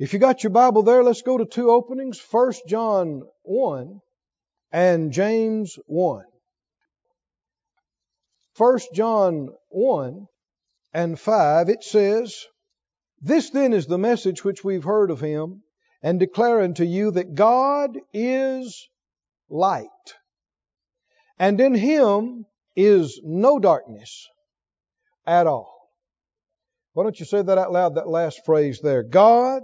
If you got your Bible there, let's go to two openings. First John 1 and James 1. First John 1 and 5, it says, This then is the message which we've heard of him and declare unto you that God is light, and in him is no darkness at all. Why don't you say that out loud, that last phrase there? God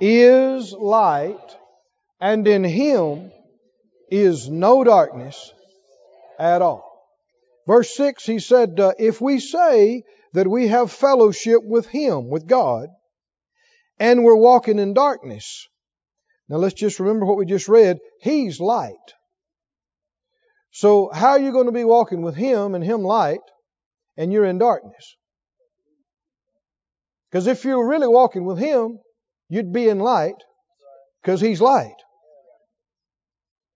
is light, and in him is no darkness at all. Verse 6, he said, uh, If we say that we have fellowship with him, with God, and we're walking in darkness. Now let's just remember what we just read. He's light. So how are you going to be walking with him and him light and you're in darkness? Because if you're really walking with him, you'd be in light because he's light.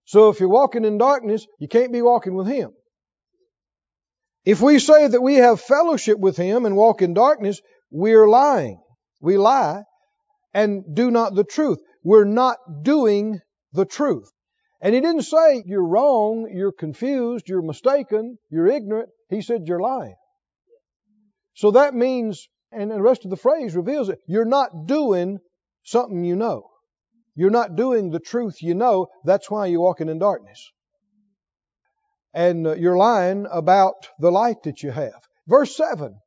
So if you're walking in darkness, you can't be walking with him. If we say that we have fellowship with him and walk in darkness, we're lying. We lie and do not the truth. We're not doing the truth. And he didn't say you're wrong, you're confused, you're mistaken, you're ignorant. He said you're lying. So that means, and the rest of the phrase reveals it, you're not doing something you know. You're not doing the truth you know. That's why you're walking in darkness. And uh, you're lying about the light that you have. Verse 7.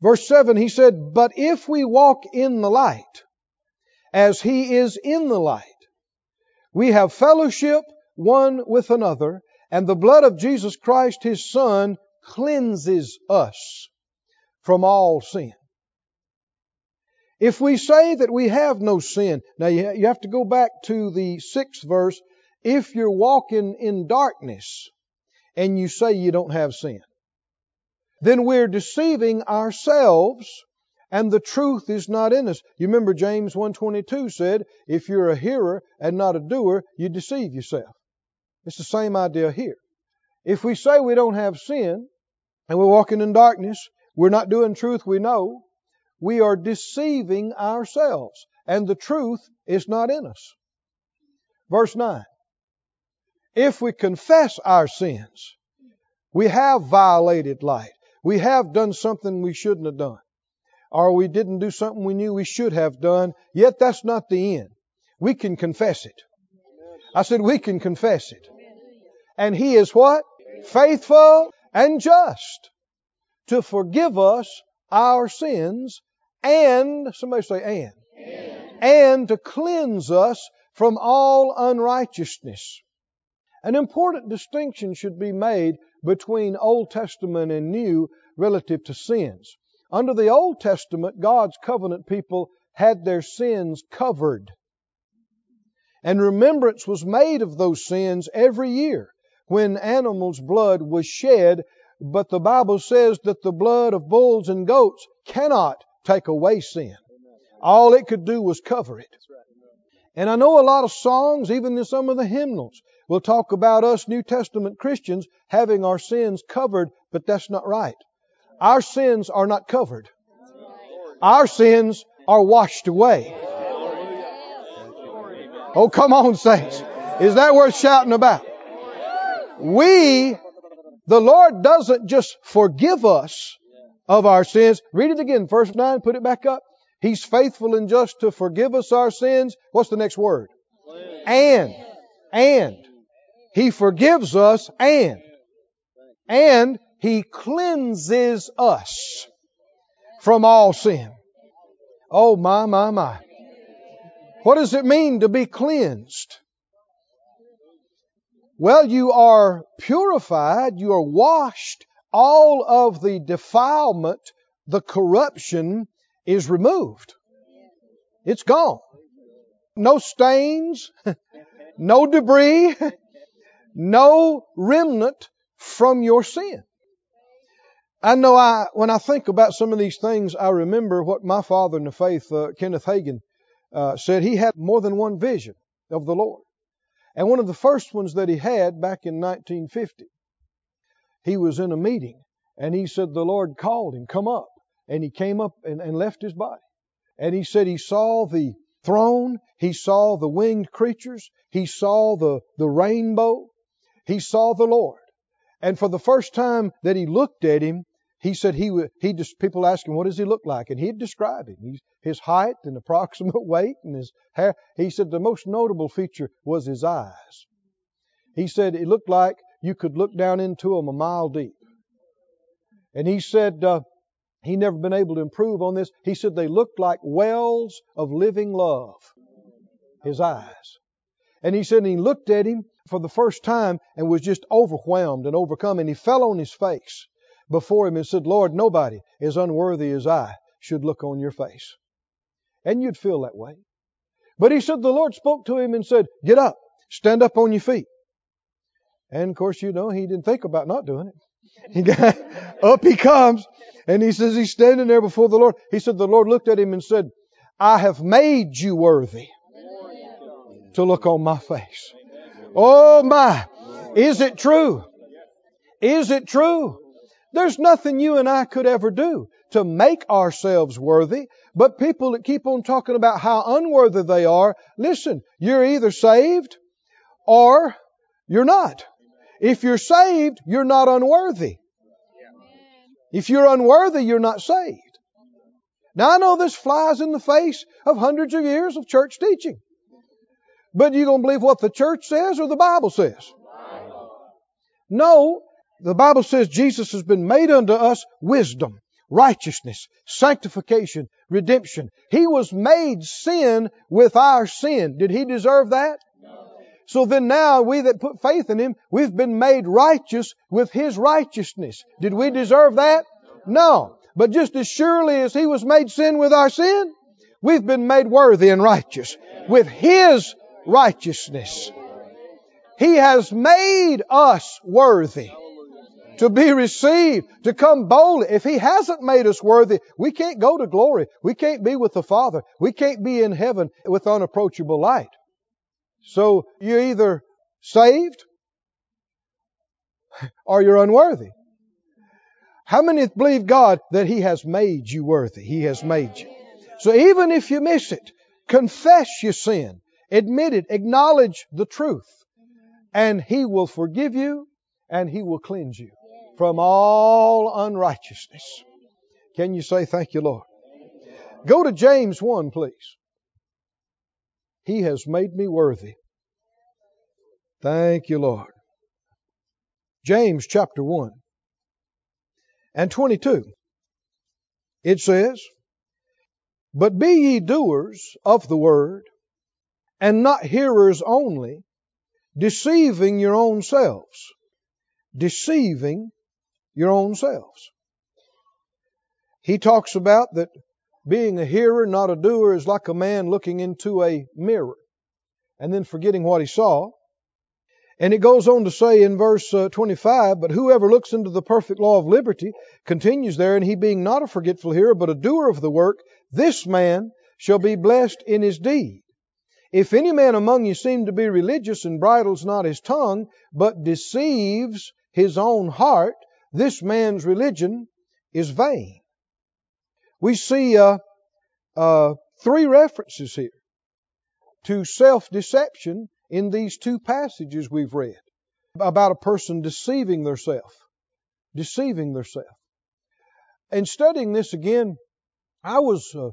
Verse 7, he said, But if we walk in the light, as he is in the light, we have fellowship one with another, and the blood of Jesus Christ, his Son, cleanses us from all sin. If we say that we have no sin, now you have to go back to the sixth verse. If you're walking in darkness and you say you don't have sin, then we're deceiving ourselves and the truth is not in us. You remember James 1:22 said, if you're a hearer and not a doer, you deceive yourself. It's the same idea here. If we say we don't have sin and we're walking in darkness, we're not doing truth we know, we are deceiving ourselves, and the truth is not in us. Verse 9. If we confess our sins, we have violated light. We have done something we shouldn't have done. Or we didn't do something we knew we should have done. Yet that's not the end. We can confess it. I said we can confess it. And He is what? Faithful and just to forgive us our sins and, somebody say and, and, and to cleanse us from all unrighteousness. An important distinction should be made between Old Testament and New relative to sins. Under the Old Testament, God's covenant people had their sins covered. And remembrance was made of those sins every year when animals' blood was shed. But the Bible says that the blood of bulls and goats cannot take away sin. All it could do was cover it. And I know a lot of songs, even in some of the hymnals, will talk about us New Testament Christians having our sins covered, but that's not right. Our sins are not covered. Our sins are washed away. Oh, come on, saints. Is that worth shouting about? We, the Lord doesn't just forgive us of our sins. Read it again, verse 9, put it back up. He's faithful and just to forgive us our sins. What's the next word? And. And. He forgives us and. And He cleanses us from all sin. Oh my, my, my. What does it mean to be cleansed? Well, you are purified, you are washed all of the defilement, the corruption is removed. It's gone. No stains, no debris, no remnant from your sin. I know I, when I think about some of these things, I remember what my father in the faith, uh, Kenneth Hagin, uh, said. He had more than one vision of the Lord. And one of the first ones that he had back in 1950 he was in a meeting and he said the Lord called him, come up. And he came up and, and left his body. And he said he saw the throne, he saw the winged creatures, he saw the, the rainbow, he saw the Lord. And for the first time that he looked at him, he said he would, he just, people asked him, what does he look like? And he'd describe him. He's, his height and approximate weight and his hair. He said the most notable feature was his eyes. He said it looked like you could look down into them a mile deep. And he said, uh, he never been able to improve on this. He said they looked like wells of living love. His eyes. And he said he looked at him for the first time and was just overwhelmed and overcome. And he fell on his face before him and said, Lord, nobody as unworthy as I should look on your face. And you'd feel that way. But he said the Lord spoke to him and said, Get up, stand up on your feet. And of course, you know, he didn't think about not doing it. He got, up he comes, and he says he's standing there before the Lord. He said the Lord looked at him and said, I have made you worthy to look on my face. Oh my. Is it true? Is it true? There's nothing you and I could ever do to make ourselves worthy, but people that keep on talking about how unworthy they are, listen, you're either saved or you're not. If you're saved, you're not unworthy. If you're unworthy, you're not saved. Now I know this flies in the face of hundreds of years of church teaching. But you gonna believe what the church says or the Bible says? No, the Bible says Jesus has been made unto us wisdom, righteousness, sanctification, redemption. He was made sin with our sin. Did he deserve that? So then now we that put faith in Him, we've been made righteous with His righteousness. Did we deserve that? No. But just as surely as He was made sin with our sin, we've been made worthy and righteous with His righteousness. He has made us worthy to be received, to come boldly. If He hasn't made us worthy, we can't go to glory. We can't be with the Father. We can't be in heaven with unapproachable light. So you're either saved or you're unworthy. How many believe God that He has made you worthy? He has made you. So even if you miss it, confess your sin, admit it, acknowledge the truth, and He will forgive you and He will cleanse you from all unrighteousness. Can you say thank you, Lord? Go to James 1, please. He has made me worthy. Thank you, Lord. James chapter 1 and 22. It says, But be ye doers of the word, and not hearers only, deceiving your own selves. Deceiving your own selves. He talks about that being a hearer, not a doer, is like a man looking into a mirror and then forgetting what he saw. And it goes on to say in verse uh, 25, but whoever looks into the perfect law of liberty continues there, and he being not a forgetful hearer, but a doer of the work, this man shall be blessed in his deed. If any man among you seem to be religious and bridles not his tongue, but deceives his own heart, this man's religion is vain. We see uh, uh, three references here to self-deception in these two passages we've read about a person deceiving theirself, deceiving theirself. And studying this again, I was uh,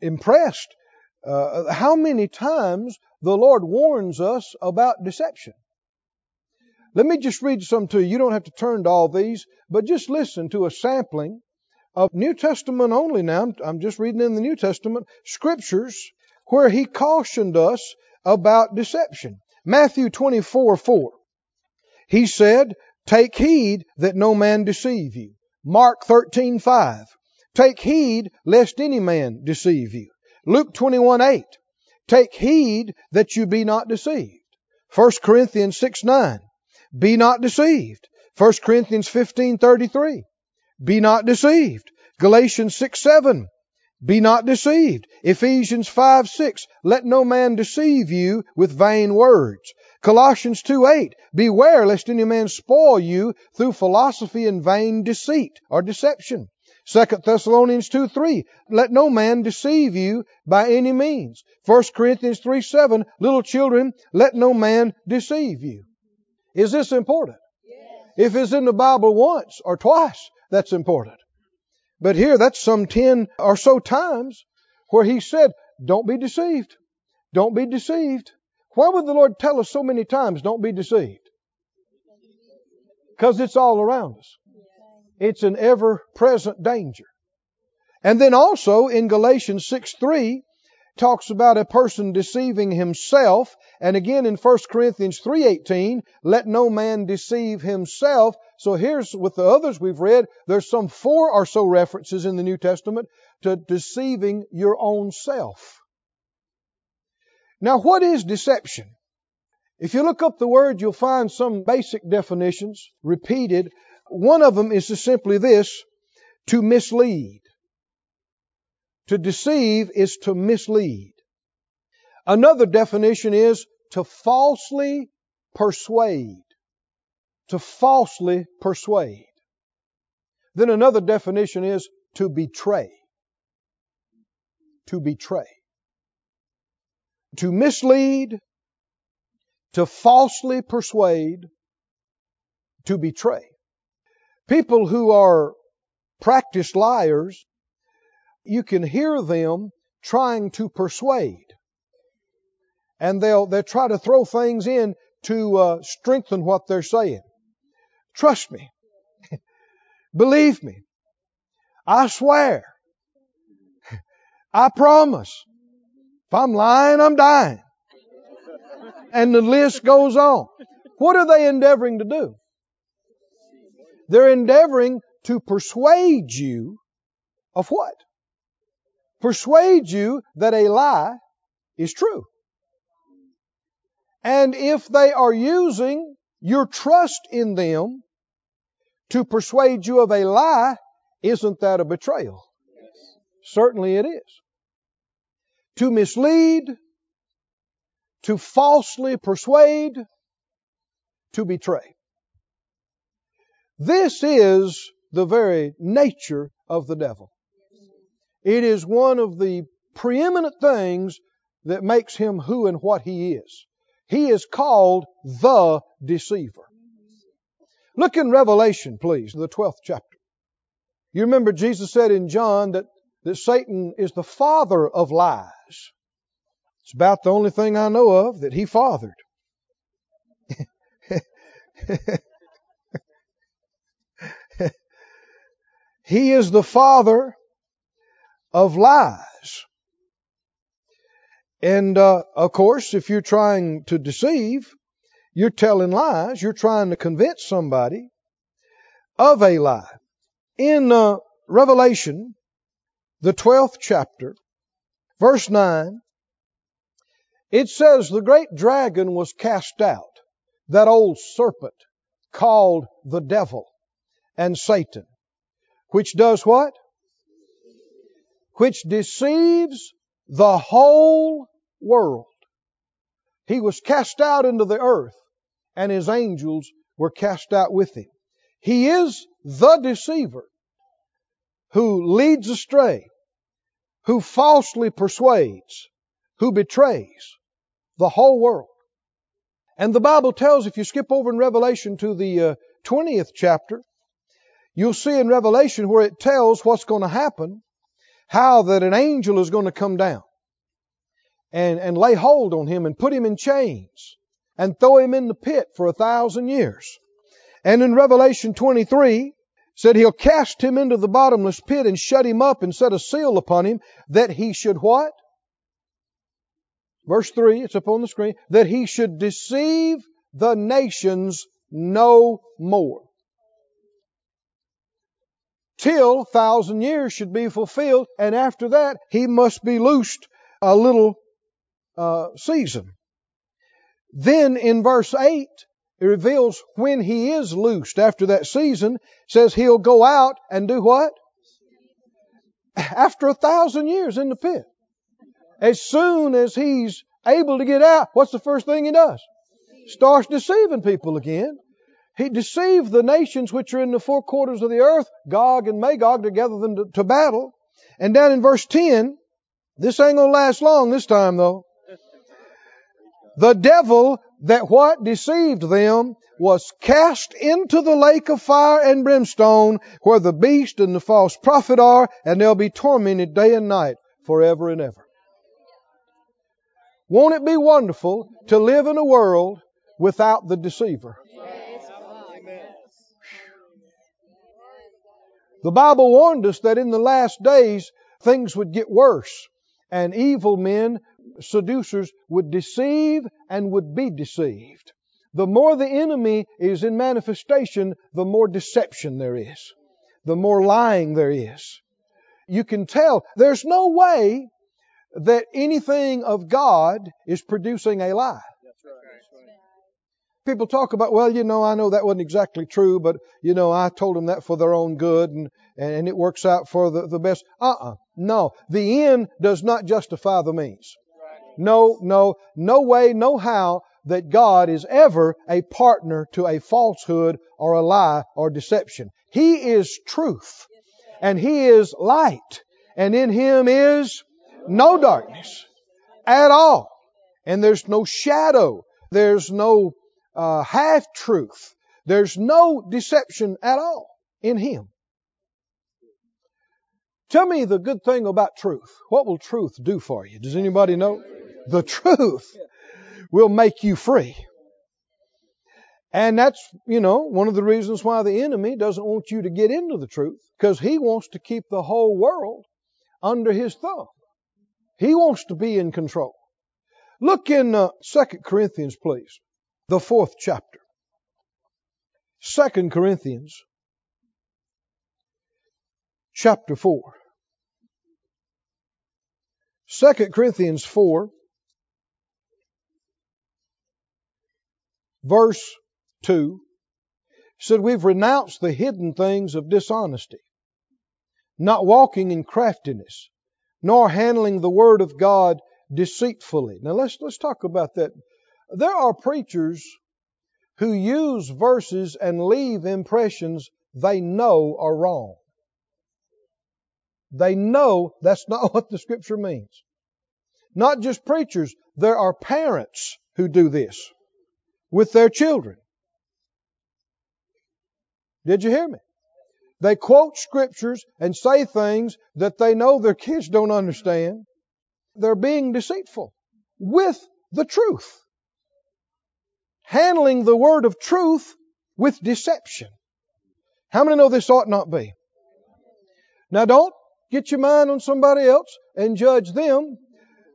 impressed uh, how many times the Lord warns us about deception. Let me just read some to you. You don't have to turn to all these, but just listen to a sampling of New Testament only now, I'm just reading in the New Testament, scriptures where he cautioned us about deception. Matthew 24, 4. He said, Take heed that no man deceive you. Mark 13, 5. Take heed lest any man deceive you. Luke 21, 8. Take heed that you be not deceived. 1 Corinthians 6, 9. Be not deceived. 1 Corinthians 15, 33. Be not deceived. Galatians 6, 7. Be not deceived. Ephesians 5, 6. Let no man deceive you with vain words. Colossians 2, 8. Beware lest any man spoil you through philosophy and vain deceit or deception. 2 Thessalonians 2 3, let no man deceive you by any means. 1 Corinthians 3 7, little children, let no man deceive you. Is this important? If it's in the Bible once or twice, that's important. But here, that's some 10 or so times where he said, don't be deceived. Don't be deceived. Why would the Lord tell us so many times, don't be deceived? Because it's all around us. It's an ever present danger. And then also in Galatians 6 3, talks about a person deceiving himself. And again in 1 Corinthians 3.18, let no man deceive himself. So here's with the others we've read, there's some four or so references in the New Testament to deceiving your own self. Now what is deception? If you look up the word, you'll find some basic definitions repeated. One of them is simply this, to mislead. To deceive is to mislead. Another definition is to falsely persuade. To falsely persuade. Then another definition is to betray. To betray. To mislead, to falsely persuade, to betray. People who are practiced liars, you can hear them trying to persuade. And they'll, they'll try to throw things in to uh, strengthen what they're saying. Trust me. Believe me. I swear. I promise. If I'm lying, I'm dying. And the list goes on. What are they endeavoring to do? They're endeavoring to persuade you of what? Persuade you that a lie is true. And if they are using your trust in them to persuade you of a lie, isn't that a betrayal? Certainly it is. To mislead, to falsely persuade, to betray. This is the very nature of the devil. It is one of the preeminent things that makes him who and what he is. He is called the deceiver. Look in Revelation, please, the 12th chapter. You remember Jesus said in John that, that Satan is the father of lies. It's about the only thing I know of that he fathered. he is the father of lies. And uh, of course, if you're trying to deceive, you're telling lies. You're trying to convince somebody of a lie. In uh, Revelation, the 12th chapter, verse 9, it says the great dragon was cast out, that old serpent called the devil and Satan, which does what? Which deceives the whole world. He was cast out into the earth and his angels were cast out with him. He is the deceiver who leads astray, who falsely persuades, who betrays the whole world. And the Bible tells, if you skip over in Revelation to the uh, 20th chapter, you'll see in Revelation where it tells what's going to happen, how that an angel is going to come down and, and lay hold on him and put him in chains and throw him in the pit for a thousand years. And in Revelation 23, said he'll cast him into the bottomless pit and shut him up and set a seal upon him that he should what? Verse 3, it's up on the screen, that he should deceive the nations no more. Till thousand years should be fulfilled, and after that he must be loosed a little uh, season. Then in verse 8, it reveals when he is loosed after that season, says he'll go out and do what? After a thousand years in the pit. As soon as he's able to get out, what's the first thing he does? Starts deceiving people again. He deceived the nations which are in the four quarters of the earth, Gog and Magog, to gather them to, to battle. And down in verse 10, this ain't gonna last long this time though. The devil that what deceived them was cast into the lake of fire and brimstone where the beast and the false prophet are and they'll be tormented day and night forever and ever. Won't it be wonderful to live in a world without the deceiver? The Bible warned us that in the last days things would get worse and evil men, seducers, would deceive and would be deceived. The more the enemy is in manifestation, the more deception there is, the more lying there is. You can tell there's no way that anything of God is producing a lie. People talk about, well, you know, I know that wasn't exactly true, but, you know, I told them that for their own good and, and it works out for the, the best. Uh-uh. No. The end does not justify the means. No, no, no way, no how that God is ever a partner to a falsehood or a lie or deception. He is truth and He is light and in Him is no darkness at all. And there's no shadow. There's no uh, half truth. There's no deception at all in Him. Tell me the good thing about truth. What will truth do for you? Does anybody know? The truth will make you free. And that's, you know, one of the reasons why the enemy doesn't want you to get into the truth, because he wants to keep the whole world under his thumb. He wants to be in control. Look in uh, 2 Corinthians, please the fourth chapter. Second Corinthians chapter 4. Second Corinthians 4 verse 2 said we've renounced the hidden things of dishonesty, not walking in craftiness, nor handling the word of God deceitfully. Now let's let's talk about that there are preachers who use verses and leave impressions they know are wrong. They know that's not what the scripture means. Not just preachers, there are parents who do this with their children. Did you hear me? They quote scriptures and say things that they know their kids don't understand. They're being deceitful with the truth handling the word of truth with deception. How many know this ought not be? Now don't get your mind on somebody else and judge them.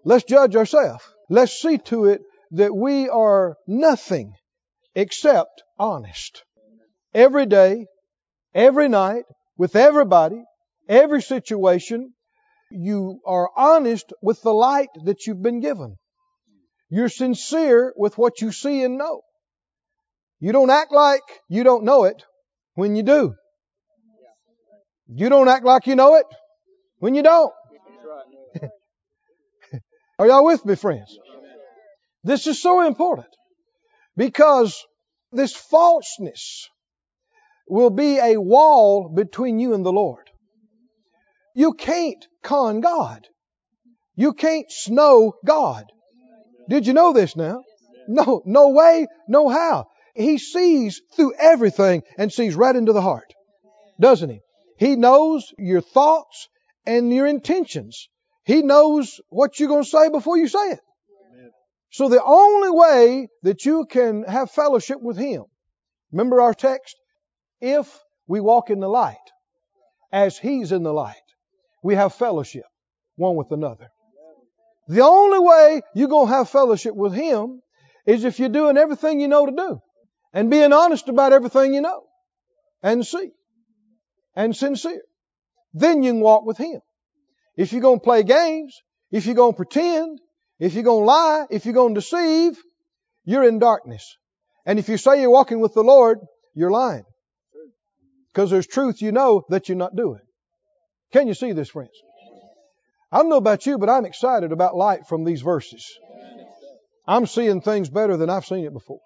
Let's judge ourselves. Let's see to it that we are nothing except honest. Every day, every night, with everybody, every situation, you are honest with the light that you've been given. You're sincere with what you see and know. You don't act like you don't know it when you do. You don't act like you know it when you don't. Are y'all with me, friends? This is so important because this falseness will be a wall between you and the Lord. You can't con God. You can't snow God. Did you know this now? No, no way, no how. He sees through everything and sees right into the heart. Doesn't he? He knows your thoughts and your intentions. He knows what you're going to say before you say it. So the only way that you can have fellowship with Him, remember our text? If we walk in the light, as He's in the light, we have fellowship one with another. The only way you're going to have fellowship with Him is if you're doing everything you know to do and being honest about everything you know and see and sincere. Then you can walk with Him. If you're going to play games, if you're going to pretend, if you're going to lie, if you're going to deceive, you're in darkness. And if you say you're walking with the Lord, you're lying. Because there's truth you know that you're not doing. Can you see this, friends? I don't know about you, but I'm excited about light from these verses. I'm seeing things better than I've seen it before.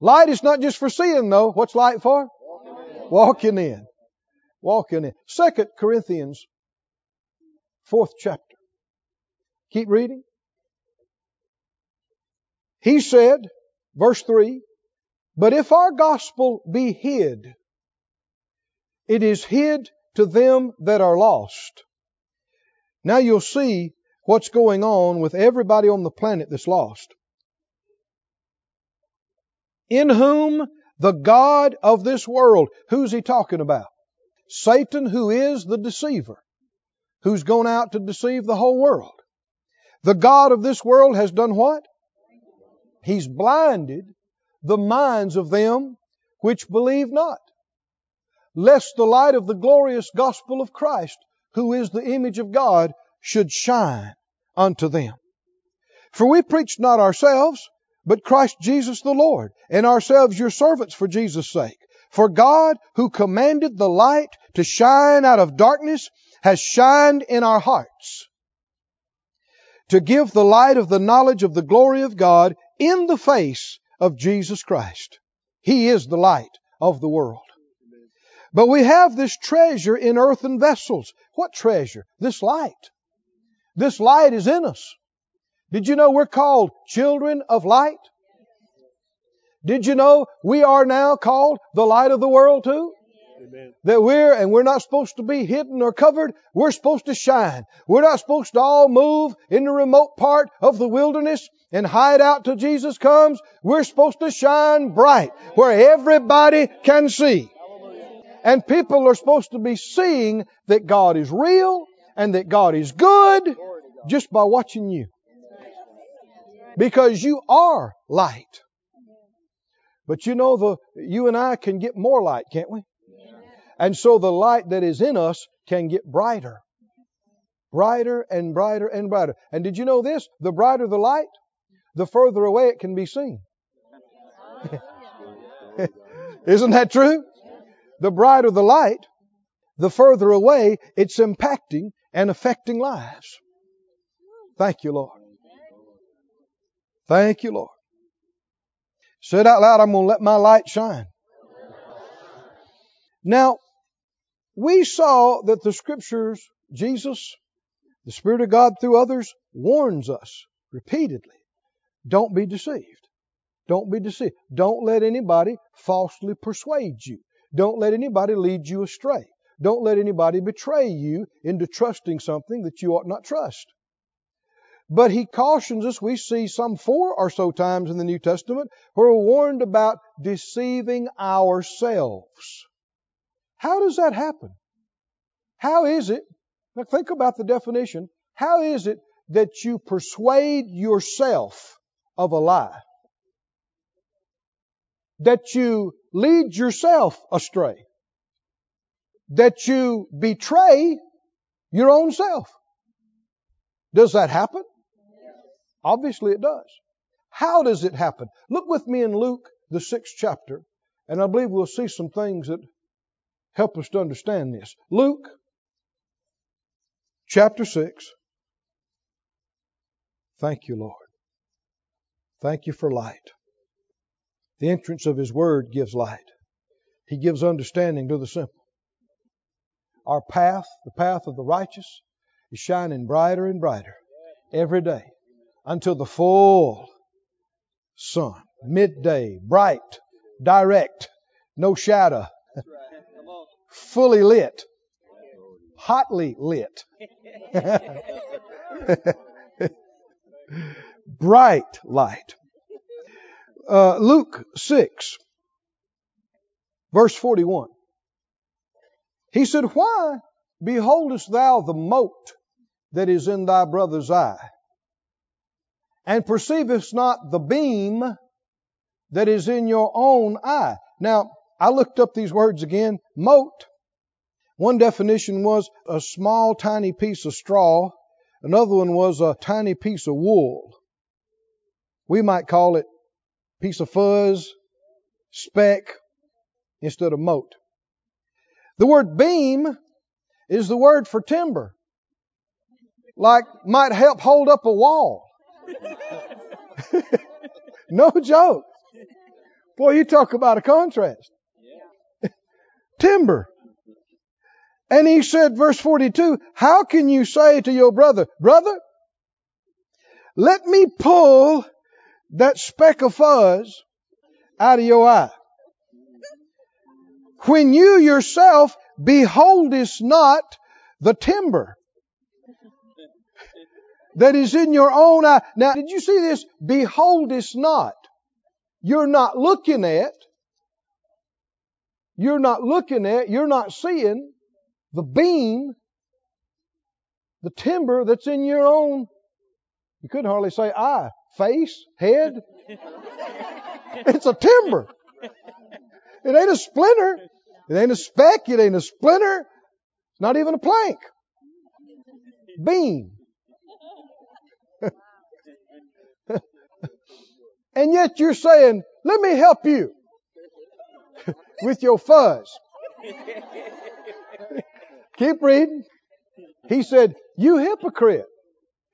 Light is not just for seeing though. What's light for? Walking in. Walking in. Second Corinthians, fourth chapter. Keep reading. He said, verse 3, But if our gospel be hid, it is hid to them that are lost. Now you'll see what's going on with everybody on the planet that's lost. In whom the God of this world, who's he talking about? Satan, who is the deceiver, who's gone out to deceive the whole world. The God of this world has done what? He's blinded the minds of them which believe not, lest the light of the glorious gospel of Christ, who is the image of God, should shine unto them. For we preach not ourselves, but Christ Jesus the Lord, and ourselves your servants for Jesus' sake. For God, who commanded the light to shine out of darkness, has shined in our hearts to give the light of the knowledge of the glory of God in the face of Jesus Christ. He is the light of the world. But we have this treasure in earthen vessels. What treasure? This light. This light is in us. Did you know we're called children of light? Did you know we are now called the light of the world too? Amen. That we're, and we're not supposed to be hidden or covered. We're supposed to shine. We're not supposed to all move in the remote part of the wilderness and hide out till Jesus comes. We're supposed to shine bright where everybody can see. And people are supposed to be seeing that God is real and that God is good just by watching you. Because you are light. But you know the you and I can get more light, can't we? And so the light that is in us can get brighter. Brighter and brighter and brighter. And did you know this? The brighter the light, the further away it can be seen. Isn't that true? The brighter the light, the further away it's impacting and affecting lives. Thank you, Lord. Thank you, Lord. Say it out loud, I'm going to let my light shine. Now, we saw that the scriptures, Jesus, the Spirit of God through others, warns us repeatedly. Don't be deceived. Don't be deceived. Don't let anybody falsely persuade you. Don't let anybody lead you astray. Don't let anybody betray you into trusting something that you ought not trust. But he cautions us, we see some four or so times in the New Testament where we're warned about deceiving ourselves. How does that happen? How is it, now think about the definition, how is it that you persuade yourself of a lie? That you lead yourself astray? That you betray your own self? Does that happen? Obviously it does. How does it happen? Look with me in Luke, the sixth chapter, and I believe we'll see some things that help us to understand this. Luke chapter 6. Thank you, Lord. Thank you for light. The entrance of His Word gives light. He gives understanding to the simple. Our path, the path of the righteous, is shining brighter and brighter every day until the full sun, midday, bright, direct, no shadow, fully lit, hotly lit, bright light. Uh, Luke 6, verse 41. He said, Why beholdest thou the mote that is in thy brother's eye, and perceivest not the beam that is in your own eye? Now, I looked up these words again. Mote. One definition was a small, tiny piece of straw. Another one was a tiny piece of wool. We might call it piece of fuzz, speck, instead of mote. The word beam is the word for timber. Like might help hold up a wall. no joke. Boy, you talk about a contrast. Timber. And he said, verse 42, how can you say to your brother, brother, let me pull that speck of fuzz out of your eye. When you yourself beholdest not the timber that is in your own eye. Now, did you see this? Beholdest not. You're not looking at. You're not looking at. You're not seeing the beam, the timber that's in your own. You couldn't hardly say eye, face, head. it's a timber. It ain't a splinter. It ain't a speck. It ain't a splinter. It's not even a plank. Beam. and yet you're saying, let me help you with your fuzz. Keep reading. He said, you hypocrite.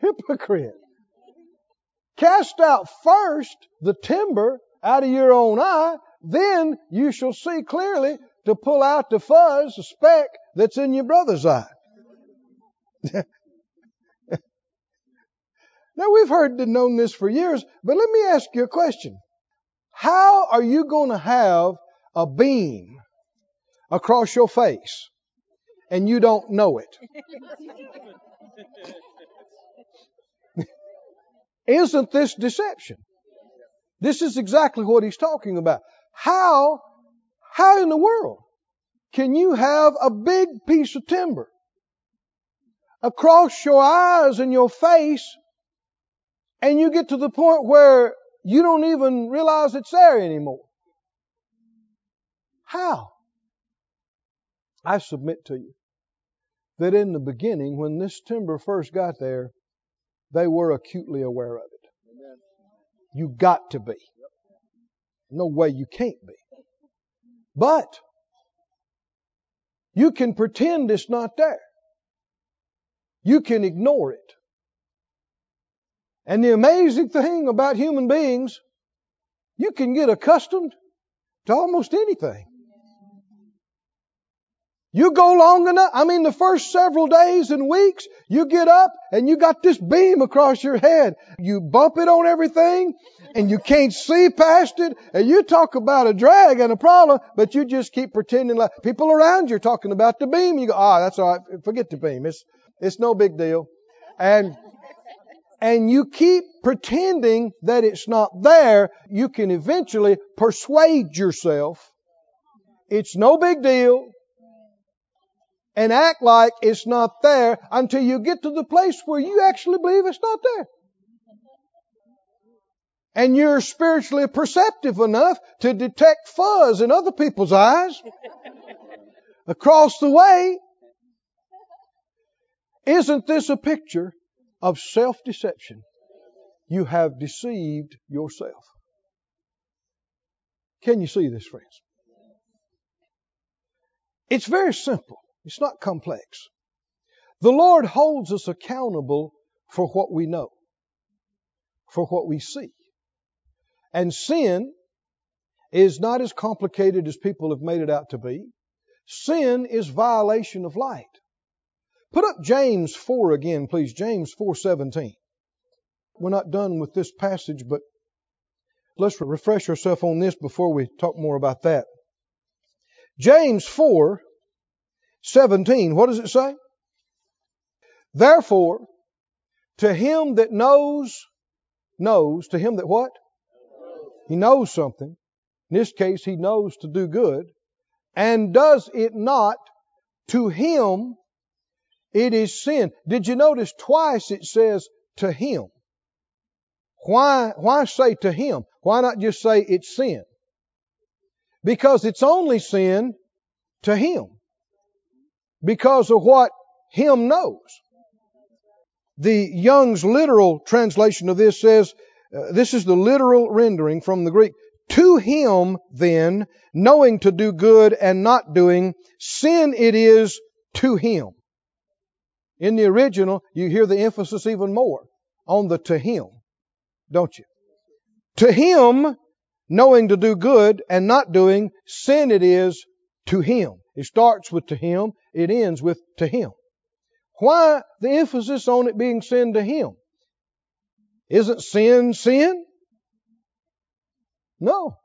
Hypocrite. Cast out first the timber out of your own eye, then you shall see clearly to pull out the fuzz, the speck that's in your brother's eye. now we've heard and known this for years, but let me ask you a question. How are you going to have a beam across your face and you don't know it? Isn't this deception? This is exactly what he's talking about. How, how in the world can you have a big piece of timber across your eyes and your face and you get to the point where you don't even realize it's there anymore? How? I submit to you that in the beginning, when this timber first got there, they were acutely aware of it. You got to be. No way you can't be. But you can pretend it's not there. You can ignore it. And the amazing thing about human beings, you can get accustomed to almost anything. You go long enough, I mean the first several days and weeks, you get up and you got this beam across your head. You bump it on everything and you can't see past it and you talk about a drag and a problem, but you just keep pretending like people around you are talking about the beam. You go, ah, that's all right. Forget the beam. It's, it's no big deal. And, and you keep pretending that it's not there. You can eventually persuade yourself it's no big deal and act like it's not there until you get to the place where you actually believe it's not there. And you're spiritually perceptive enough to detect fuzz in other people's eyes across the way. Isn't this a picture of self-deception? You have deceived yourself. Can you see this, friends? It's very simple. It's not complex. The Lord holds us accountable for what we know, for what we see. And sin is not as complicated as people have made it out to be. Sin is violation of light. Put up James 4 again, please. James 4:17. We're not done with this passage, but let's refresh ourselves on this before we talk more about that. James 4 17, what does it say? Therefore, to him that knows, knows, to him that what? He knows something. In this case, he knows to do good. And does it not, to him it is sin. Did you notice twice it says to him? Why, why say to him? Why not just say it's sin? Because it's only sin to him because of what him knows. The Young's literal translation of this says, uh, this is the literal rendering from the Greek. To him, then, knowing to do good and not doing, sin it is to him. In the original, you hear the emphasis even more on the to him, don't you? To him knowing to do good and not doing, sin it is to him. It starts with to him, it ends with to him. Why the emphasis on it being sin to him? Isn't sin sin? No.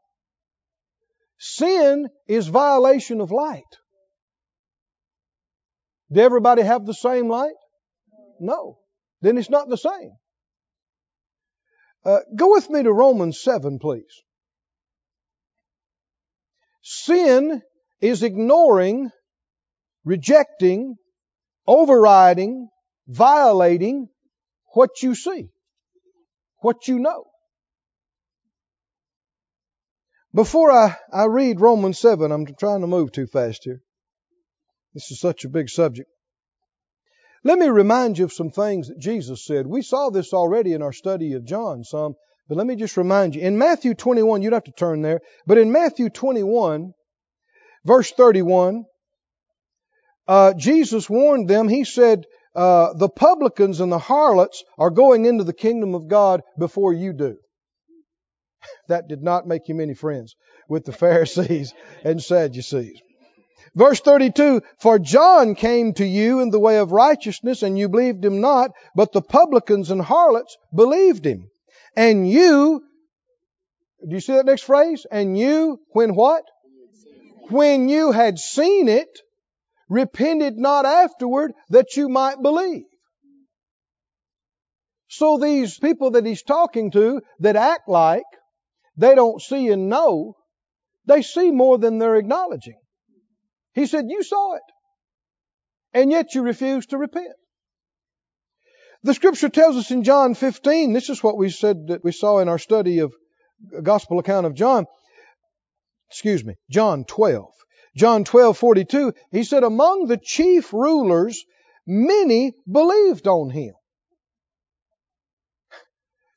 Sin is violation of light. Do everybody have the same light? No. Then it's not the same. Uh, go with me to Romans 7, please. Sin is ignoring, rejecting, overriding, violating what you see, what you know. Before I, I read Romans 7, I'm trying to move too fast here. This is such a big subject. Let me remind you of some things that Jesus said. We saw this already in our study of John some, but let me just remind you. In Matthew 21, you'd have to turn there, but in Matthew 21, verse 31, uh, Jesus warned them. He said, uh, the publicans and the harlots are going into the kingdom of God before you do. That did not make you many friends with the Pharisees and Sadducees. Verse 32, For John came to you in the way of righteousness, and you believed him not, but the publicans and harlots believed him. And you, do you see that next phrase? And you, when what? When you had seen it, repented not afterward that you might believe. So these people that he's talking to that act like they don't see and know, they see more than they're acknowledging. He said, You saw it. And yet you refuse to repent. The scripture tells us in John 15, this is what we said that we saw in our study of gospel account of John. Excuse me, John 12. John 12, 42, he said, Among the chief rulers, many believed on him.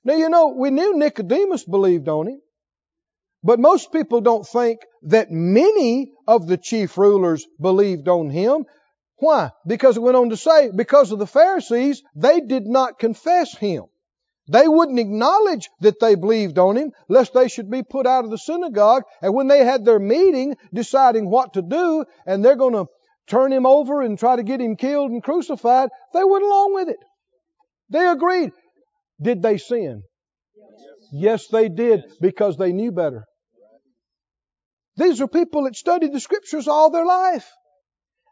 Now, you know, we knew Nicodemus believed on him. But most people don't think that many of the chief rulers believed on him. Why? Because it went on to say, because of the Pharisees, they did not confess him. They wouldn't acknowledge that they believed on him, lest they should be put out of the synagogue. And when they had their meeting deciding what to do, and they're going to turn him over and try to get him killed and crucified, they went along with it. They agreed. Did they sin? Yes, they did, because they knew better. These are people that studied the scriptures all their life.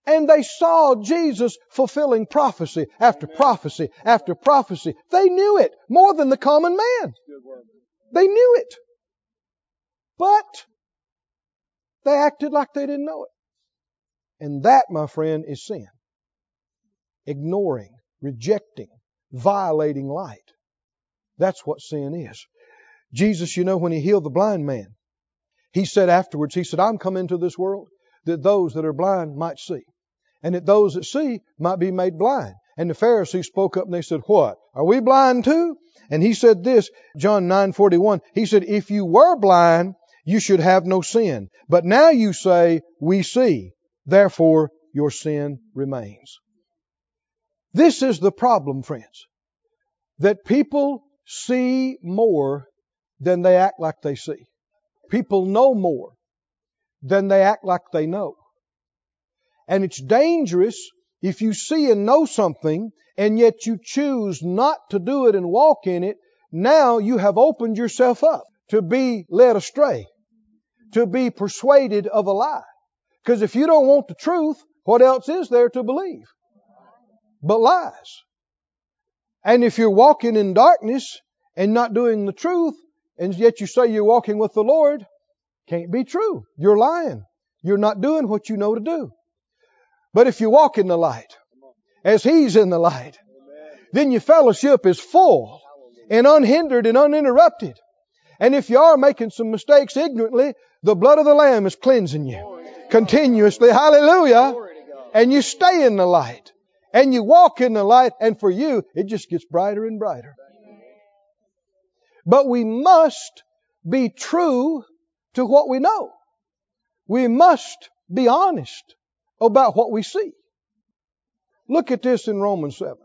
And they saw Jesus fulfilling prophecy after prophecy after prophecy. They knew it more than the common man. They knew it. But they acted like they didn't know it. And that, my friend, is sin. Ignoring, rejecting, violating light. That's what sin is. Jesus, you know, when he healed the blind man, he said afterwards, He said, I'm come into this world that those that are blind might see, and that those that see might be made blind. And the Pharisees spoke up and they said, What? Are we blind too? And he said this, John 9:41. He said, If you were blind, you should have no sin. But now you say, We see. Therefore, your sin remains. This is the problem, friends. That people see more than they act like they see. People know more than they act like they know. And it's dangerous if you see and know something and yet you choose not to do it and walk in it. Now you have opened yourself up to be led astray, to be persuaded of a lie. Because if you don't want the truth, what else is there to believe? But lies. And if you're walking in darkness and not doing the truth, and yet you say you're walking with the Lord, can't be true. You're lying. You're not doing what you know to do. But if you walk in the light, as He's in the light, then your fellowship is full and unhindered and uninterrupted. And if you are making some mistakes ignorantly, the blood of the Lamb is cleansing you continuously. Hallelujah. And you stay in the light and you walk in the light and for you, it just gets brighter and brighter. But we must be true to what we know. We must be honest about what we see. Look at this in Romans 7.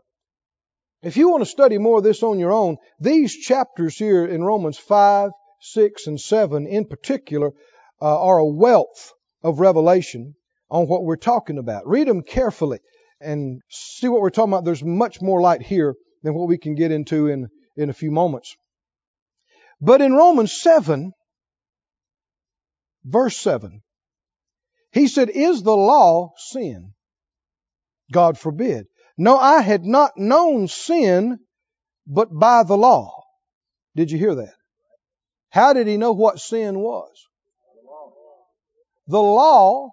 If you want to study more of this on your own, these chapters here in Romans 5, 6, and 7 in particular uh, are a wealth of revelation on what we're talking about. Read them carefully and see what we're talking about. There's much more light here than what we can get into in, in a few moments. But in Romans 7, verse 7, he said, Is the law sin? God forbid. No, I had not known sin but by the law. Did you hear that? How did he know what sin was? The law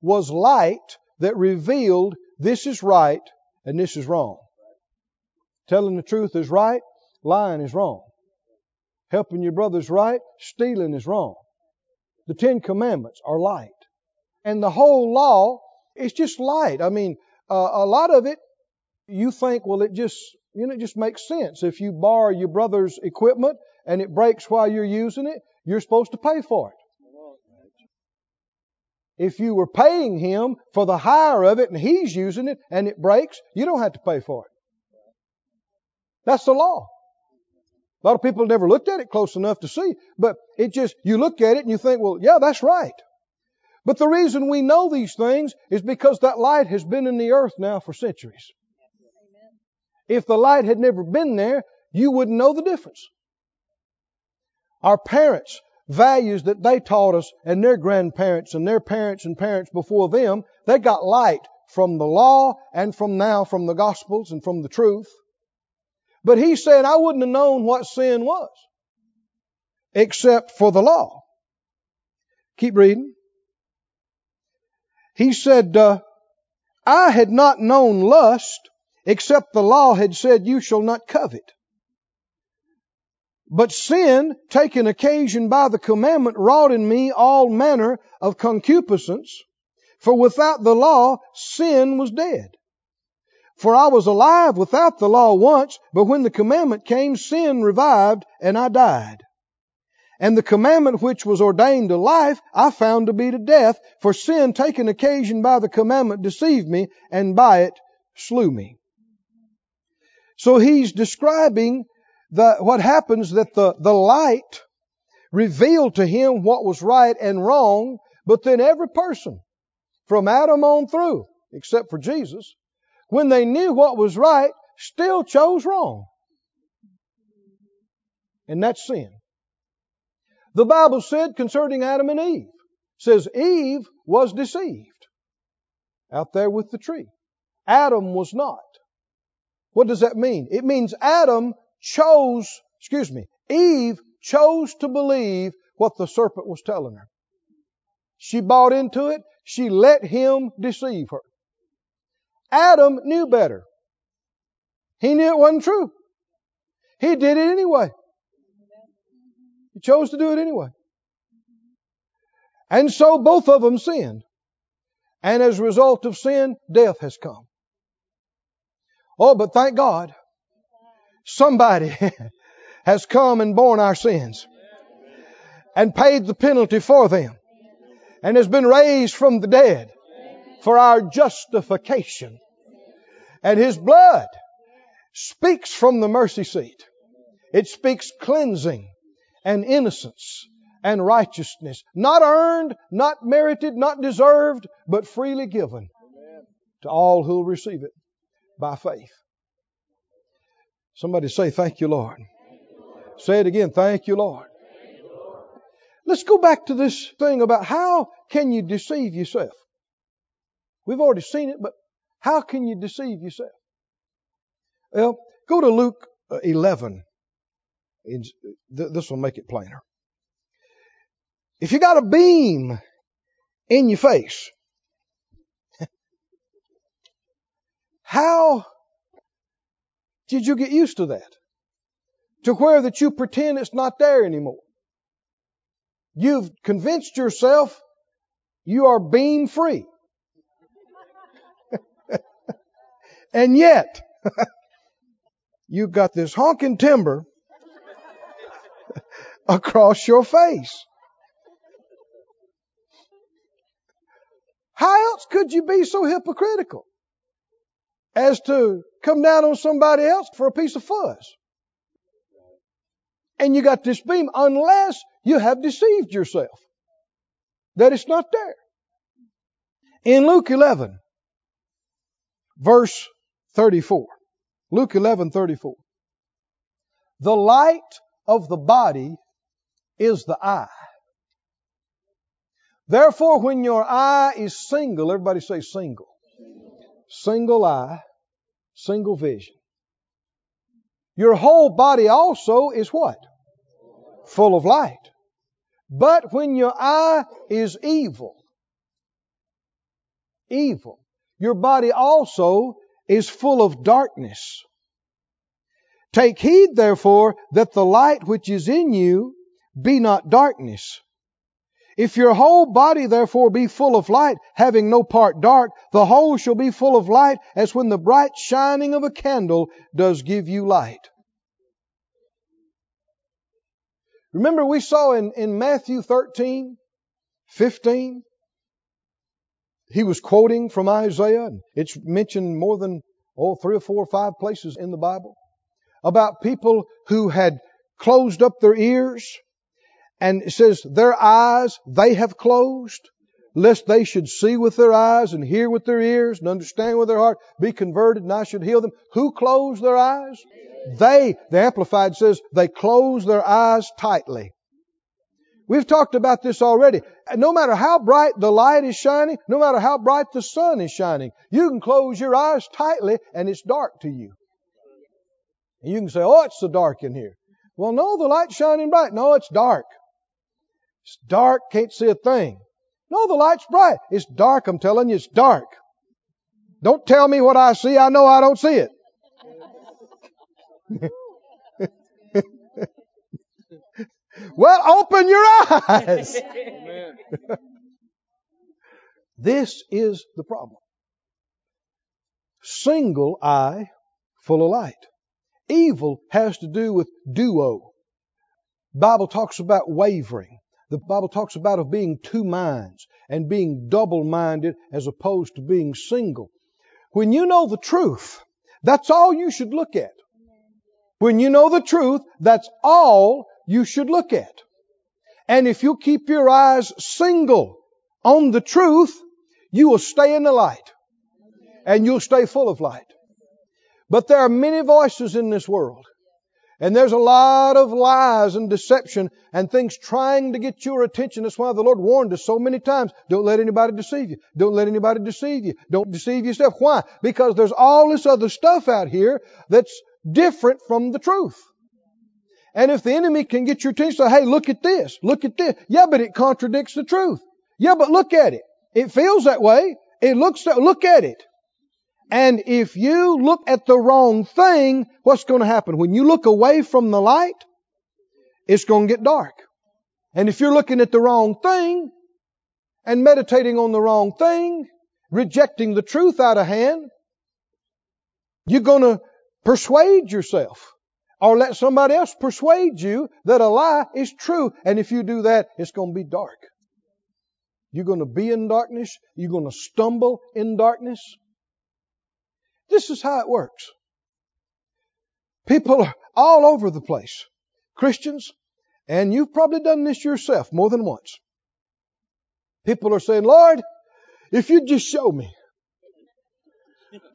was light that revealed this is right and this is wrong. Telling the truth is right, lying is wrong. Helping your brother is right, stealing is wrong. The Ten Commandments are light. And the whole law is just light. I mean, uh, a lot of it, you think, well, it just, you know, it just makes sense. If you borrow your brother's equipment and it breaks while you're using it, you're supposed to pay for it. If you were paying him for the hire of it and he's using it and it breaks, you don't have to pay for it. That's the law. A lot of people never looked at it close enough to see, but it just, you look at it and you think, well, yeah, that's right. But the reason we know these things is because that light has been in the earth now for centuries. If the light had never been there, you wouldn't know the difference. Our parents, values that they taught us and their grandparents and their parents and parents before them, they got light from the law and from now from the gospels and from the truth. But he said, I wouldn't have known what sin was except for the law. Keep reading. He said, uh, I had not known lust except the law had said, You shall not covet. But sin, taking occasion by the commandment, wrought in me all manner of concupiscence. For without the law, sin was dead. For I was alive without the law once, but when the commandment came, sin revived, and I died. And the commandment which was ordained to life, I found to be to death, for sin, taking occasion by the commandment, deceived me, and by it slew me. So he's describing the, what happens that the, the light revealed to him what was right and wrong, but then every person from Adam on through, except for Jesus, when they knew what was right, still chose wrong. And that's sin. The Bible said concerning Adam and Eve, says Eve was deceived out there with the tree. Adam was not. What does that mean? It means Adam chose, excuse me, Eve chose to believe what the serpent was telling her. She bought into it. She let him deceive her. Adam knew better. He knew it wasn't true. He did it anyway. He chose to do it anyway. And so both of them sinned. And as a result of sin, death has come. Oh, but thank God Somebody has come and borne our sins and paid the penalty for them and has been raised from the dead for our justification. And His blood speaks from the mercy seat. It speaks cleansing and innocence and righteousness. Not earned, not merited, not deserved, but freely given to all who'll receive it by faith. Somebody say, Thank you, Lord. Say it again, Thank you, Lord. Let's go back to this thing about how can you deceive yourself? We've already seen it, but how can you deceive yourself? Well, go to Luke uh, 11. This will make it plainer. If you got a beam in your face, how did you get used to that? To where that you pretend it's not there anymore. You've convinced yourself you are beam free. And yet, you've got this honking timber across your face. How else could you be so hypocritical? as to come down on somebody else for a piece of fuzz. And you got this beam, unless you have deceived yourself. That it's not there. In Luke 11, verse 34. Luke 11, 34. The light of the body is the eye. Therefore, when your eye is single, everybody say single. Single eye, single vision. Your whole body also is what? Full of light. But when your eye is evil, evil, your body also is full of darkness. Take heed therefore that the light which is in you be not darkness. If your whole body therefore be full of light, having no part dark, the whole shall be full of light as when the bright shining of a candle does give you light. Remember we saw in, in Matthew 13, 15, he was quoting from Isaiah, and it's mentioned more than, oh, three or four or five places in the Bible, about people who had closed up their ears, and it says, their eyes they have closed, lest they should see with their eyes and hear with their ears and understand with their heart, be converted and I should heal them. Who closed their eyes? They, the Amplified says, they closed their eyes tightly. We've talked about this already. No matter how bright the light is shining, no matter how bright the sun is shining, you can close your eyes tightly and it's dark to you. And you can say, oh, it's so dark in here. Well, no, the light's shining bright. No, it's dark. It's dark, can't see a thing. No, the light's bright. It's dark, I'm telling you, it's dark. Don't tell me what I see, I know I don't see it. well, open your eyes. this is the problem. Single eye, full of light. Evil has to do with duo. Bible talks about wavering. The Bible talks about of being two minds and being double minded as opposed to being single. When you know the truth, that's all you should look at. When you know the truth, that's all you should look at. And if you keep your eyes single on the truth, you will stay in the light. And you'll stay full of light. But there are many voices in this world. And there's a lot of lies and deception and things trying to get your attention. That's why the Lord warned us so many times. Don't let anybody deceive you. Don't let anybody deceive you. Don't deceive yourself. Why? Because there's all this other stuff out here that's different from the truth. And if the enemy can get your attention, say, hey, look at this, look at this. Yeah, but it contradicts the truth. Yeah, but look at it. It feels that way. It looks that, look at it. And if you look at the wrong thing, what's going to happen? When you look away from the light, it's going to get dark. And if you're looking at the wrong thing and meditating on the wrong thing, rejecting the truth out of hand, you're going to persuade yourself or let somebody else persuade you that a lie is true. And if you do that, it's going to be dark. You're going to be in darkness. You're going to stumble in darkness. This is how it works. People are all over the place. Christians, and you've probably done this yourself more than once. People are saying, Lord, if you'd just show me.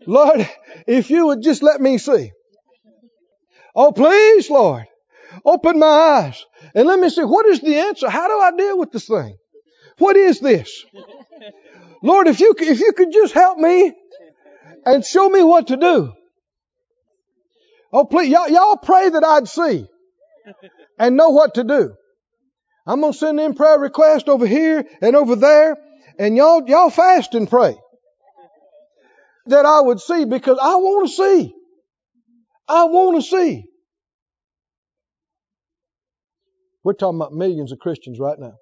Lord, if you would just let me see. Oh, please, Lord, open my eyes and let me see what is the answer. How do I deal with this thing? What is this? Lord, if you, if you could just help me, and show me what to do. Oh, please, y'all, y'all pray that I'd see and know what to do. I'm going to send in prayer requests over here and over there, and y'all, y'all fast and pray that I would see because I want to see. I want to see. We're talking about millions of Christians right now.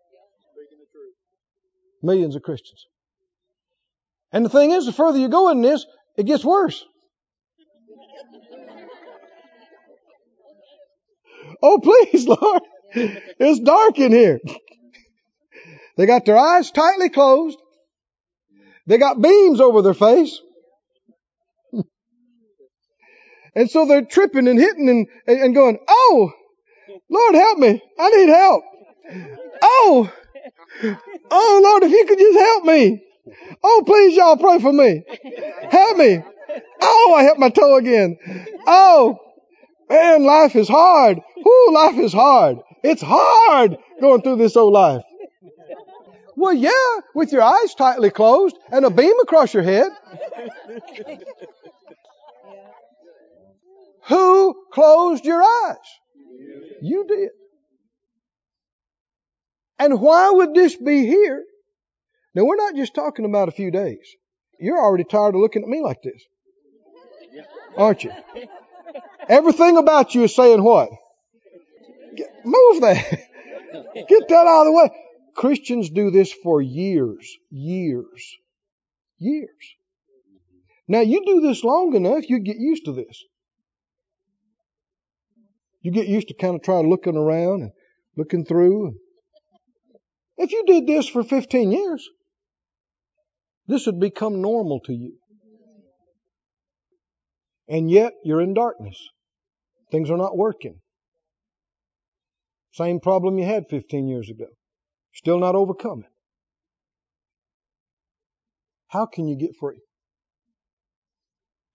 Millions of Christians. And the thing is, the further you go in this, it gets worse. Oh, please, Lord. It's dark in here. They got their eyes tightly closed. They got beams over their face. And so they're tripping and hitting and, and going, Oh, Lord help me. I need help. Oh, oh Lord, if you could just help me. Oh, please y'all pray for me. Help me. Oh, I hit my toe again. Oh, man, life is hard. Whoo, life is hard. It's hard going through this old life. Well, yeah, with your eyes tightly closed and a beam across your head. Who closed your eyes? You did. And why would this be here? Now, we're not just talking about a few days. You're already tired of looking at me like this. Aren't you? Everything about you is saying what? Get, move that. Get that out of the way. Christians do this for years, years, years. Now you do this long enough, you get used to this. You get used to kind of trying looking around and looking through. If you did this for 15 years, this would become normal to you. And yet you're in darkness. Things are not working. Same problem you had 15 years ago. Still not overcome it. How can you get free?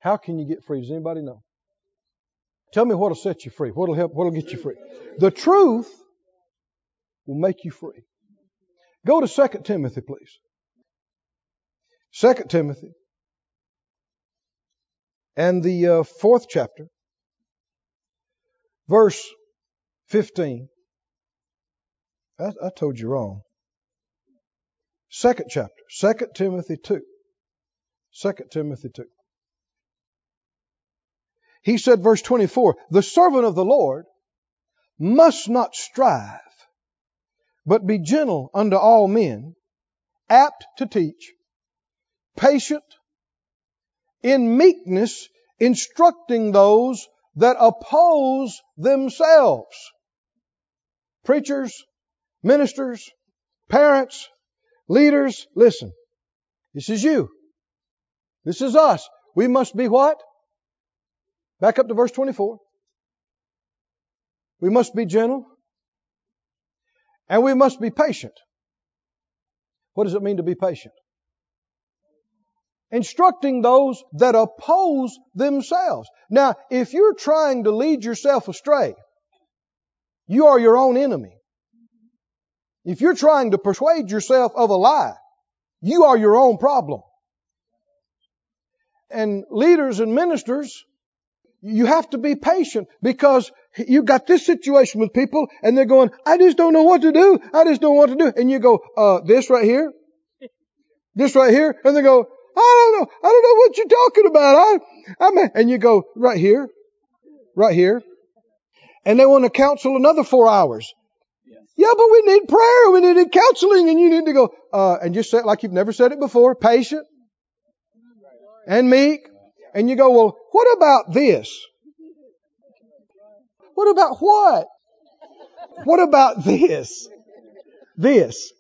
How can you get free? Does anybody know? Tell me what'll set you free. What'll help? What'll get you free? The truth will make you free. Go to 2 Timothy, please. 2 Timothy and the uh, fourth chapter, verse 15. I, I told you wrong. Second chapter, 2 Timothy 2. 2 Timothy 2. He said, verse 24, the servant of the Lord must not strive, but be gentle unto all men, apt to teach, patient, in meekness, instructing those that oppose themselves. Preachers, ministers, parents, leaders, listen. This is you. This is us. We must be what? Back up to verse 24. We must be gentle. And we must be patient. What does it mean to be patient? Instructing those that oppose themselves. Now, if you're trying to lead yourself astray, you are your own enemy. If you're trying to persuade yourself of a lie, you are your own problem. And leaders and ministers, you have to be patient because you got this situation with people and they're going, I just don't know what to do. I just don't what to do. And you go, uh, this right here, this right here. And they go, I don't know. I don't know what you're talking about. I, I'm, and you go right here, right here. And they want to counsel another four hours. Yeah, but we need prayer. We need counseling. And you need to go, uh, and just say it like you've never said it before. Patient and meek. And you go, well, what about this? What about what? What about this? This.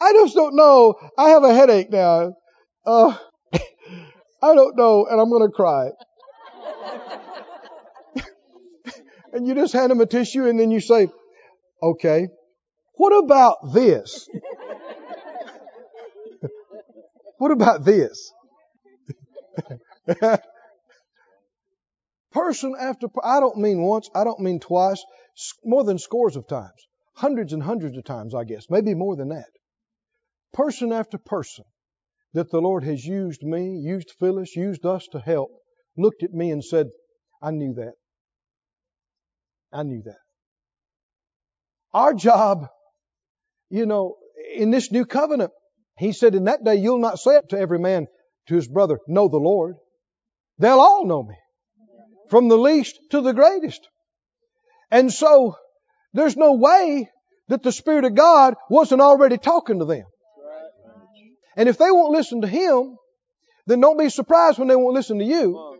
I just don't know. I have a headache now. Uh, I don't know, and I'm going to cry. and you just hand them a tissue, and then you say, Okay. What about this? what about this? Person after, I don't mean once, I don't mean twice, more than scores of times. Hundreds and hundreds of times, I guess, maybe more than that. Person after person that the Lord has used me, used Phyllis, used us to help, looked at me and said, I knew that. I knew that. Our job, you know, in this new covenant, he said, in that day you'll not say it to every man to his brother, know the Lord. They'll all know me. From the least to the greatest. And so, there's no way that the Spirit of God wasn't already talking to them. And if they won't listen to Him, then don't be surprised when they won't listen to you.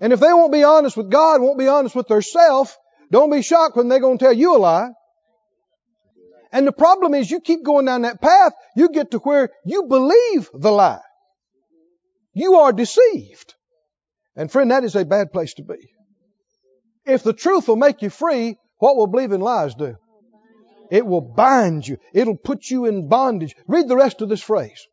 And if they won't be honest with God, won't be honest with themselves, don't be shocked when they're going to tell you a lie. And the problem is you keep going down that path, you get to where you believe the lie. You are deceived. And friend, that is a bad place to be. If the truth will make you free, what will believing lies do? It will bind you. It'll put you in bondage. Read the rest of this phrase.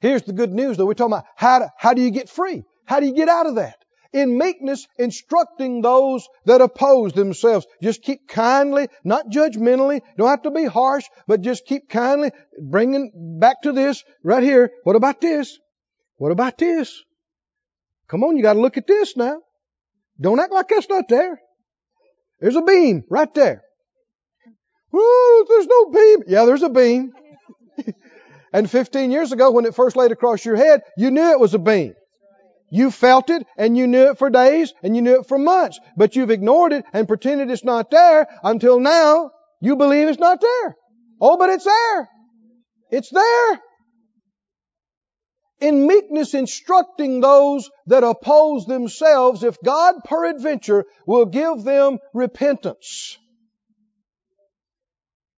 Here's the good news though. We're talking about how, to, how do you get free? How do you get out of that? In meekness, instructing those that oppose themselves. Just keep kindly, not judgmentally. Don't have to be harsh, but just keep kindly bringing back to this right here. What about this? What about this? Come on, you got to look at this now. Don't act like that's not there. There's a beam right there. Oh, there's no beam. Yeah, there's a beam. and 15 years ago, when it first laid across your head, you knew it was a beam. You felt it and you knew it for days and you knew it for months, but you've ignored it and pretended it's not there until now you believe it's not there. Oh, but it's there. It's there. In meekness instructing those that oppose themselves if God peradventure will give them repentance.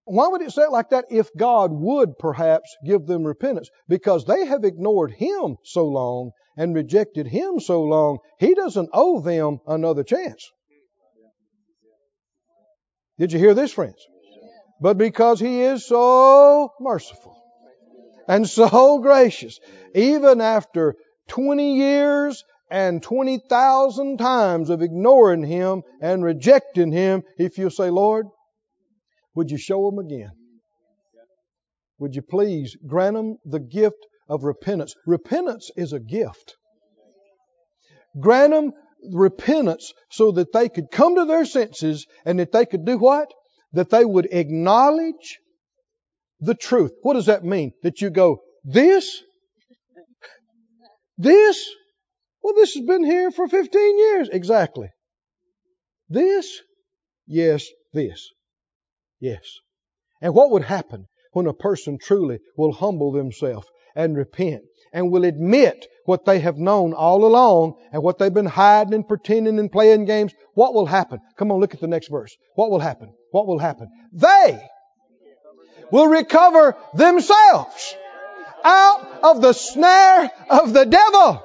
Why would it say it like that? If God would perhaps give them repentance. Because they have ignored Him so long and rejected Him so long, He doesn't owe them another chance. Did you hear this, friends? But because He is so merciful and so gracious, even after 20 years and 20,000 times of ignoring Him and rejecting Him, if you say, Lord, would you show them again? Would you please grant them the gift of repentance? Repentance is a gift. Grant them repentance so that they could come to their senses and that they could do what? That they would acknowledge the truth. What does that mean? That you go, this? This? Well, this has been here for 15 years. Exactly. This? Yes, this. Yes. And what would happen when a person truly will humble themselves and repent and will admit what they have known all along and what they've been hiding and pretending and playing games? What will happen? Come on, look at the next verse. What will happen? What will happen? They will recover themselves out of the snare of the devil.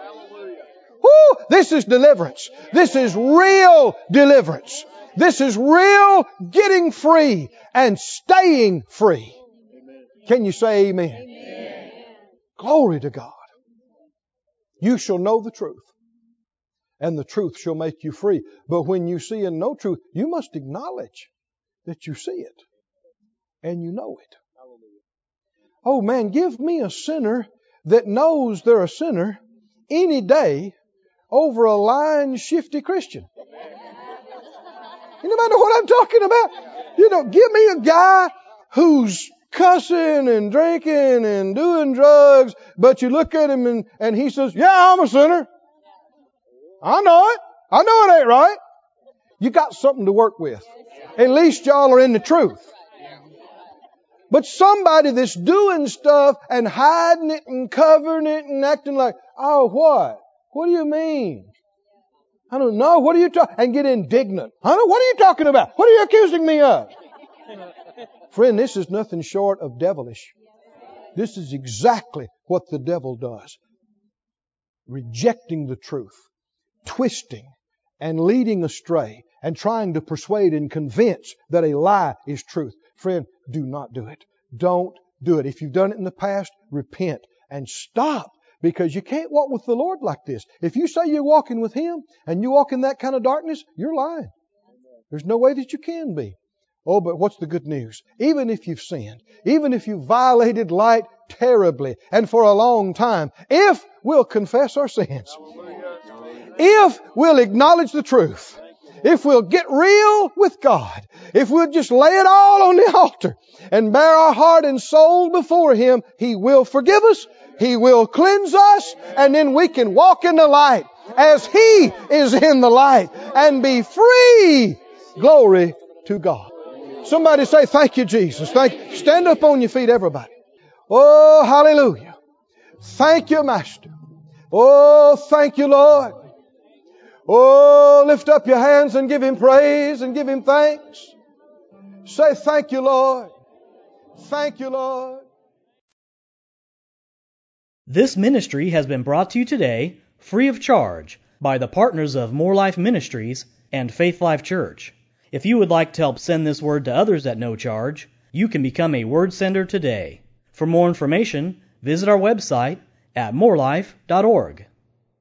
Woo! This is deliverance. This is real deliverance. This is real getting free and staying free. Can you say amen? amen? Glory to God. You shall know the truth, and the truth shall make you free. But when you see and know truth, you must acknowledge that you see it and you know it. Oh man, give me a sinner that knows they're a sinner any day over a lying, shifty Christian. You know what I'm talking about? You know, give me a guy who's cussing and drinking and doing drugs, but you look at him and, and he says, Yeah, I'm a sinner. I know it. I know it ain't right. You got something to work with. At least y'all are in the truth. But somebody that's doing stuff and hiding it and covering it and acting like, oh, what? What do you mean? I don't know. What are you talking? And get indignant. Don't. What are you talking about? What are you accusing me of? Friend, this is nothing short of devilish. This is exactly what the devil does. Rejecting the truth, twisting, and leading astray, and trying to persuade and convince that a lie is truth. Friend, do not do it. Don't do it. If you've done it in the past, repent and stop because you can't walk with the Lord like this. If you say you're walking with Him and you walk in that kind of darkness, you're lying. There's no way that you can be. Oh, but what's the good news? Even if you've sinned, even if you've violated light terribly and for a long time, if we'll confess our sins, if we'll acknowledge the truth, if we'll get real with God, if we'll just lay it all on the altar and bare our heart and soul before Him, He will forgive us he will cleanse us and then we can walk in the light as He is in the light and be free. Glory to God. Somebody say, thank you, Jesus. Thank you. Stand up on your feet, everybody. Oh, hallelujah. Thank you, Master. Oh, thank you, Lord. Oh, lift up your hands and give Him praise and give Him thanks. Say, thank you, Lord. Thank you, Lord. This ministry has been brought to you today free of charge by the partners of More Life Ministries and Faith Life Church. If you would like to help send this word to others at no charge, you can become a word sender today. For more information, visit our website at morelife.org.